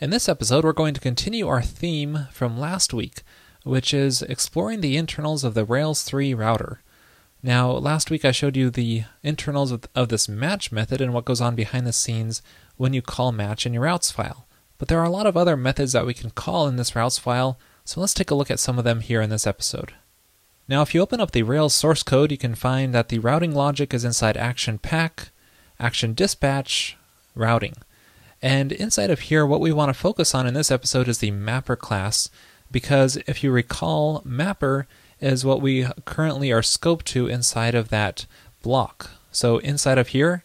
In this episode, we're going to continue our theme from last week, which is exploring the internals of the Rails 3 router. Now, last week I showed you the internals of, this match method and what goes on behind the scenes when you call match in your routes file. But there are a lot of other methods that we can call in this routes file, so let's take a look at some of them here in this episode. Now, if you open up the Rails source code, you can find that the routing logic is inside action pack, action dispatch, routing. And inside of here, what we want to focus on in this episode is the mapper class, because if you recall, mapper is what we currently are scoped to inside of that block. So inside of here,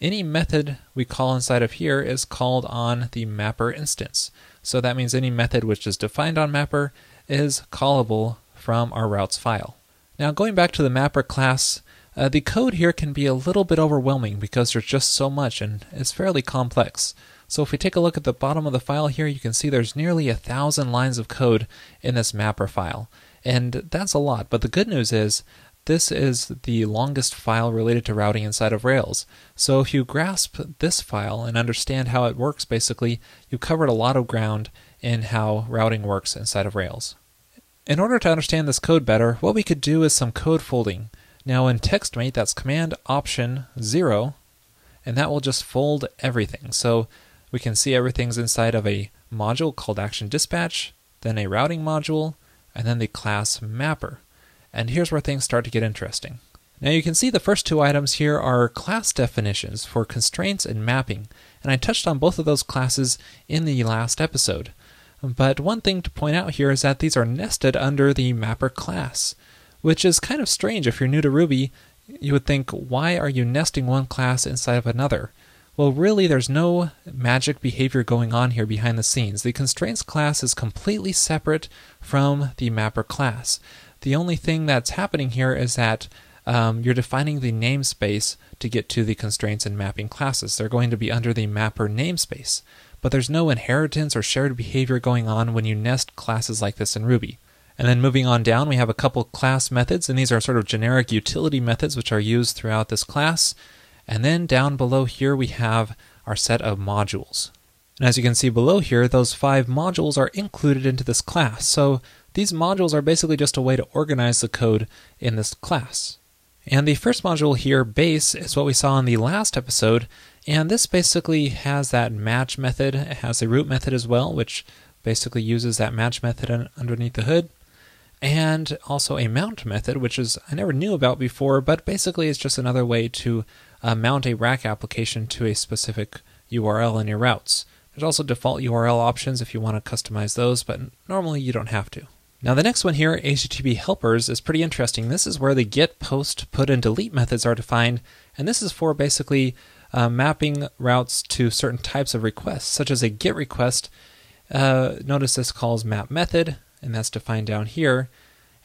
any method we call inside of here is called on the mapper instance. So that means any method which is defined on mapper is callable from our routes file. Now going back to the mapper class, uh, the code here can be a little bit overwhelming because there's just so much and it's fairly complex. So if we take a look at the bottom of the file here, you can see there's nearly a thousand lines of code in this mapper file. And that's a lot, but the good news is this is the longest file related to routing inside of Rails. So if you grasp this file and understand how it works, basically, you've covered a lot of ground in how routing works inside of Rails. In order to understand this code better, what we could do is some code folding. Now in TextMate, that's Command Option 0, and that will just fold everything. So we can see everything's inside of a module called Action Dispatch, then a routing module, and then the class mapper. And here's where things start to get interesting. Now you can see the first two items here are class definitions for constraints and mapping, and I touched on both of those classes in the last episode. But one thing to point out here is that these are nested under the mapper class which is kind of strange if you're new to Ruby. You would think, why are you nesting one class inside of another? Well, really, there's no magic behavior going on here behind the scenes. The constraints class is completely separate from the mapper class. The only thing that's happening here is that um, you're defining the namespace to get to the constraints and mapping classes. They're going to be under the mapper namespace. But there's no inheritance or shared behavior going on when you nest classes like this in Ruby. And then moving on down, we have a couple class methods, and these are sort of generic utility methods which are used throughout this class. And then down below here, we have our set of modules. And as you can see below here, those five modules are included into this class. So these modules are basically just a way to organize the code in this class. And the first module here, base, is what we saw in the last episode. And this basically has that match method. It has a root method as well, which basically uses that match method underneath the hood and also a mount method, which is I never knew about before, but basically it's just another way to uh, mount a rack application to a specific URL in your routes. There's also default URL options if you want to customize those, but normally you don't have to. Now the next one here, HTTP helpers, is pretty interesting. This is where the get, post, put, and delete methods are defined, and this is for basically uh, mapping routes to certain types of requests, such as a GET request. Uh, notice this calls map method, and that's defined down here.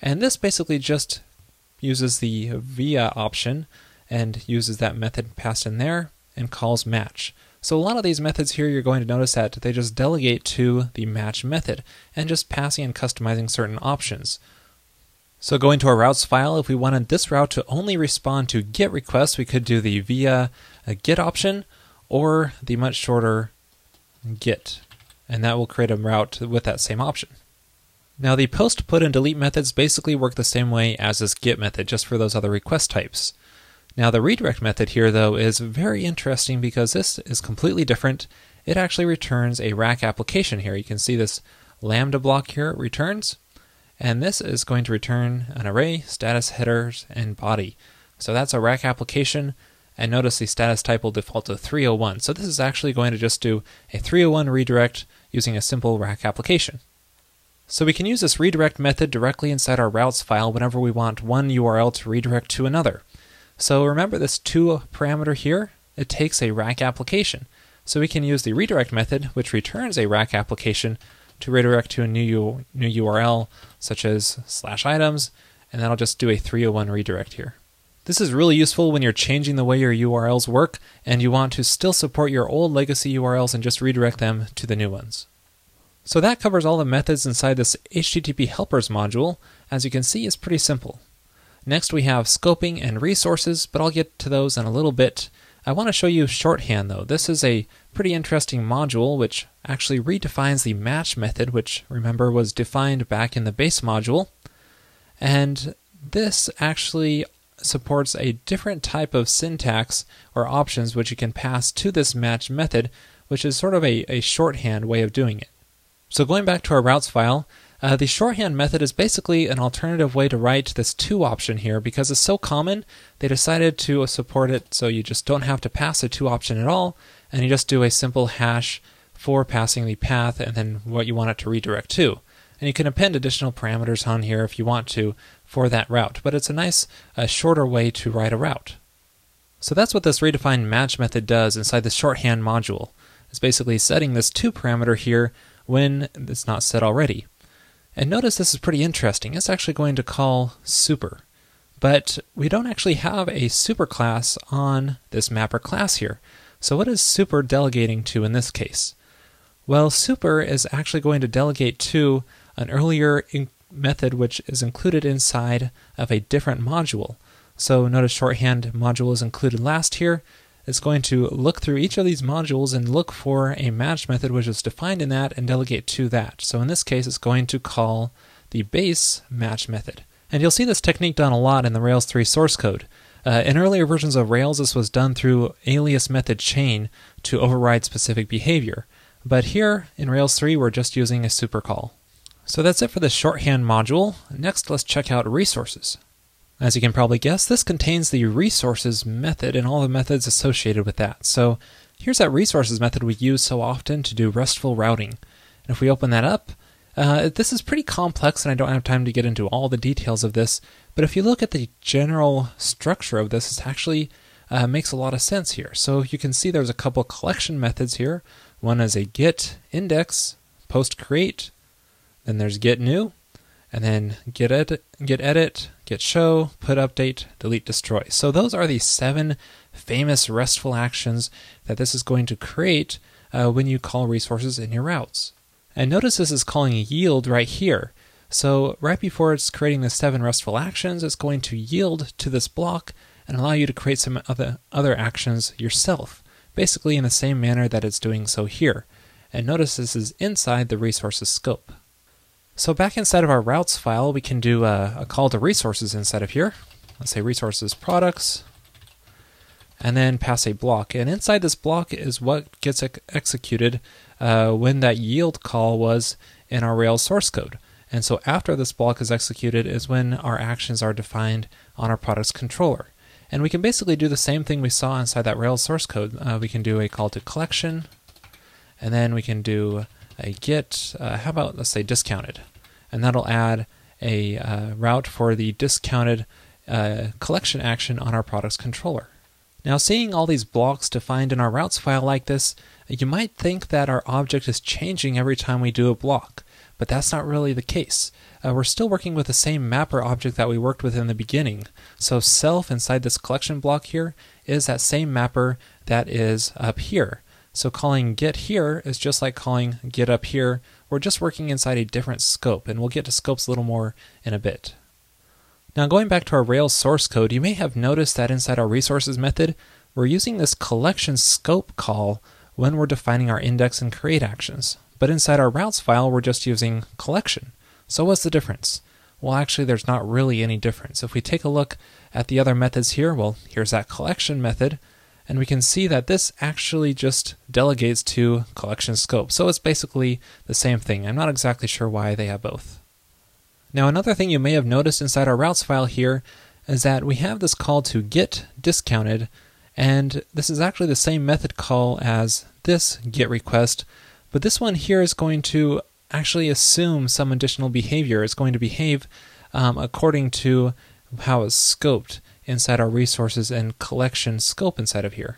And this basically just uses the via option and uses that method passed in there and calls match. So a lot of these methods here you're going to notice that they just delegate to the match method and just passing and customizing certain options. So going to our routes file, if we wanted this route to only respond to GET requests, we could do the via a GET option or the much shorter GET, and that will create a route with that same option. Now the post, put, and delete methods basically work the same way as this get method, just for those other request types. Now the redirect method here, though, is very interesting because this is completely different. It actually returns a rack application here. You can see this lambda block here returns, and this is going to return an array, status headers, and body. So that's a rack application, and notice the status type will default to 301. So this is actually going to just do a 301 redirect using a simple rack application. So we can use this redirect method directly inside our routes file whenever we want one URL to redirect to another. So remember this to parameter here, it takes a rack application. So we can use the redirect method, which returns a rack application to redirect to a new, new URL, such as slash items, and that'll just do a 301 redirect here. This is really useful when you're changing the way your URLs work and you want to still support your old legacy URLs and just redirect them to the new ones. So that covers all the methods inside this HTTP helpers module. As you can see, it's pretty simple. Next we have scoping and resources, but I'll get to those in a little bit. I want to show you shorthand though. This is a pretty interesting module which actually redefines the match method, which remember was defined back in the base module. And this actually supports a different type of syntax or options which you can pass to this match method, which is sort of a, a shorthand way of doing it. So going back to our routes file, uh, the shorthand method is basically an alternative way to write this to option here because it's so common, they decided to support it so you just don't have to pass a to option at all, and you just do a simple hash for passing the path and then what you want it to redirect to. And you can append additional parameters on here if you want to for that route, but it's a nice, uh, shorter way to write a route. So that's what this redefined match method does inside the shorthand module. It's basically setting this to parameter here when it's not set already. And notice this is pretty interesting. It's actually going to call super. But we don't actually have a super class on this mapper class here. So what is super delegating to in this case? Well, super is actually going to delegate to an earlier method which is included inside of a different module. So notice shorthand module is included last here. It's going to look through each of these modules and look for a match method which is defined in that and delegate to that. So in this case, it's going to call the base match method. And you'll see this technique done a lot in the Rails 3 source code. Uh, in earlier versions of Rails, this was done through alias method chain to override specific behavior. But here in Rails 3, we're just using a super call. So that's it for the shorthand module. Next, let's check out resources. As you can probably guess, this contains the resources method and all the methods associated with that. So here's that resources method we use so often to do RESTful routing. And if we open that up, uh, this is pretty complex and I don't have time to get into all the details of this, but if you look at the general structure of this, it actually uh, makes a lot of sense here. So you can see there's a couple collection methods here. One is a get index, post create, then there's get new, and then get edit, get edit, get show, put update, delete destroy. So those are the seven famous RESTful actions that this is going to create uh, when you call resources in your routes. And notice this is calling yield right here. So right before it's creating the seven RESTful actions, it's going to yield to this block and allow you to create some other, other actions yourself, basically in the same manner that it's doing so here. And notice this is inside the resources scope. So back inside of our routes file, we can do a, a call to resources inside of here. Let's say resources products, and then pass a block. And inside this block is what gets ex executed uh, when that yield call was in our Rails source code. And so after this block is executed is when our actions are defined on our product's controller. And we can basically do the same thing we saw inside that Rails source code. Uh, we can do a call to collection, and then we can do a get, uh, how about let's say discounted, and that'll add a uh, route for the discounted uh, collection action on our product's controller. Now, seeing all these blocks defined in our routes file like this, you might think that our object is changing every time we do a block, but that's not really the case. Uh, we're still working with the same mapper object that we worked with in the beginning. So self inside this collection block here is that same mapper that is up here. So calling get here is just like calling get up here. We're just working inside a different scope, and we'll get to scopes a little more in a bit. Now going back to our Rails source code, you may have noticed that inside our resources method, we're using this collection scope call when we're defining our index and create actions. But inside our routes file, we're just using collection. So what's the difference? Well, actually, there's not really any difference. If we take a look at the other methods here, well, here's that collection method, and we can see that this actually just delegates to collection scope. So it's basically the same thing. I'm not exactly sure why they have both. Now another thing you may have noticed inside our routes file here is that we have this call to get discounted and this is actually the same method call as this get request but this one here is going to actually assume some additional behavior. It's going to behave um, according to how it's scoped inside our resources and collection scope inside of here.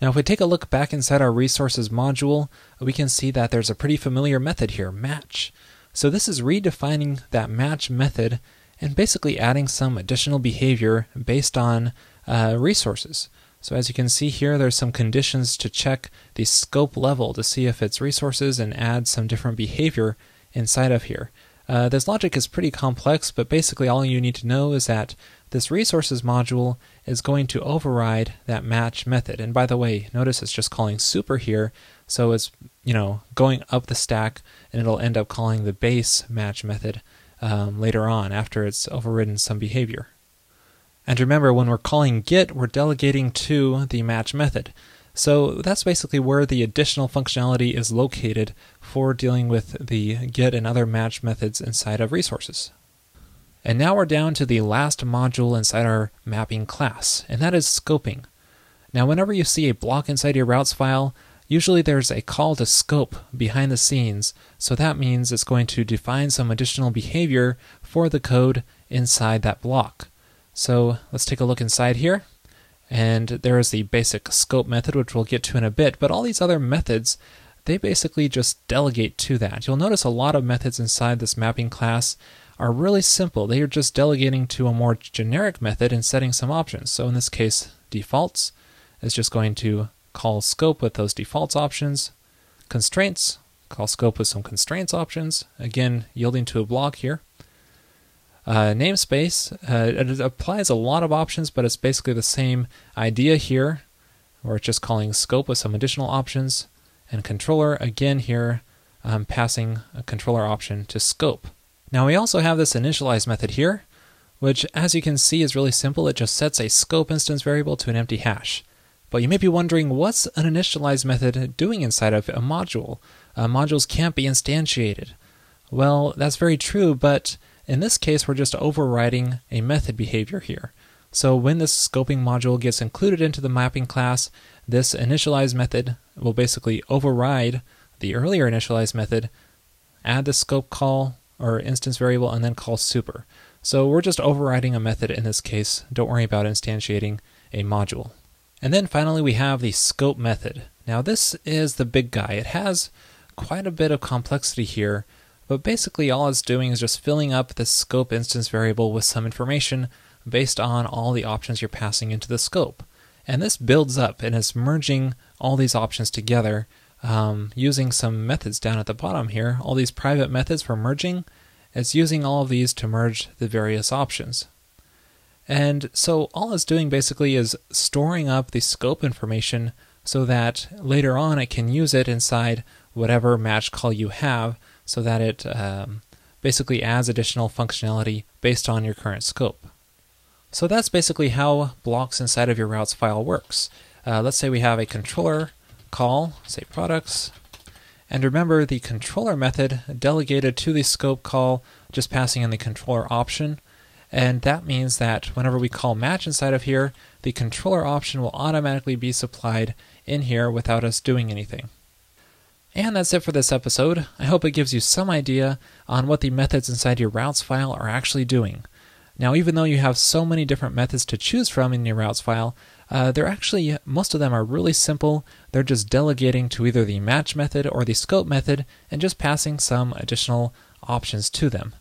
Now, if we take a look back inside our resources module, we can see that there's a pretty familiar method here, match. So this is redefining that match method and basically adding some additional behavior based on uh, resources. So as you can see here, there's some conditions to check the scope level to see if it's resources and add some different behavior inside of here. Uh, this logic is pretty complex, but basically all you need to know is that this resources module is going to override that match method. And by the way, notice it's just calling super here, so it's you know going up the stack, and it'll end up calling the base match method um, later on after it's overridden some behavior. And remember, when we're calling get, we're delegating to the match method. So that's basically where the additional functionality is located for dealing with the get and other match methods inside of resources. And now we're down to the last module inside our mapping class, and that is scoping. Now, whenever you see a block inside your routes file, usually there's a call to scope behind the scenes, so that means it's going to define some additional behavior for the code inside that block. So let's take a look inside here. And there is the basic scope method, which we'll get to in a bit, but all these other methods, they basically just delegate to that. You'll notice a lot of methods inside this mapping class are really simple. They are just delegating to a more generic method and setting some options. So in this case, defaults is just going to call scope with those defaults options. Constraints, call scope with some constraints options, again yielding to a block here. Uh, namespace, uh, it applies a lot of options, but it's basically the same idea here, where it's just calling scope with some additional options. And controller, again here, I'm passing a controller option to scope. Now we also have this initialize method here, which as you can see is really simple. It just sets a scope instance variable to an empty hash. But you may be wondering what's an initialize method doing inside of a module? Uh, modules can't be instantiated. Well, that's very true, but in this case, we're just overriding a method behavior here. So when this scoping module gets included into the mapping class, this initialize method will basically override the earlier initialize method, add the scope call or instance variable, and then call super. So we're just overriding a method in this case. Don't worry about instantiating a module. And then finally, we have the scope method. Now, this is the big guy. It has quite a bit of complexity here, but basically, all it's doing is just filling up the scope instance variable with some information based on all the options you're passing into the scope. And this builds up and is merging all these options together um, using some methods down at the bottom here, all these private methods for merging, it's using all of these to merge the various options. And so all it's doing basically is storing up the scope information so that later on it can use it inside whatever match call you have so that it um, basically adds additional functionality based on your current scope. So that's basically how blocks inside of your routes file works. Uh, let's say we have a controller call, say products. And remember the controller method delegated to the scope call, just passing in the controller option. And that means that whenever we call match inside of here, the controller option will automatically be supplied in here without us doing anything. And that's it for this episode. I hope it gives you some idea on what the methods inside your routes file are actually doing. Now, even though you have so many different methods to choose from in your routes file, uh, they're actually, most of them are really simple. They're just delegating to either the match method or the scope method and just passing some additional options to them.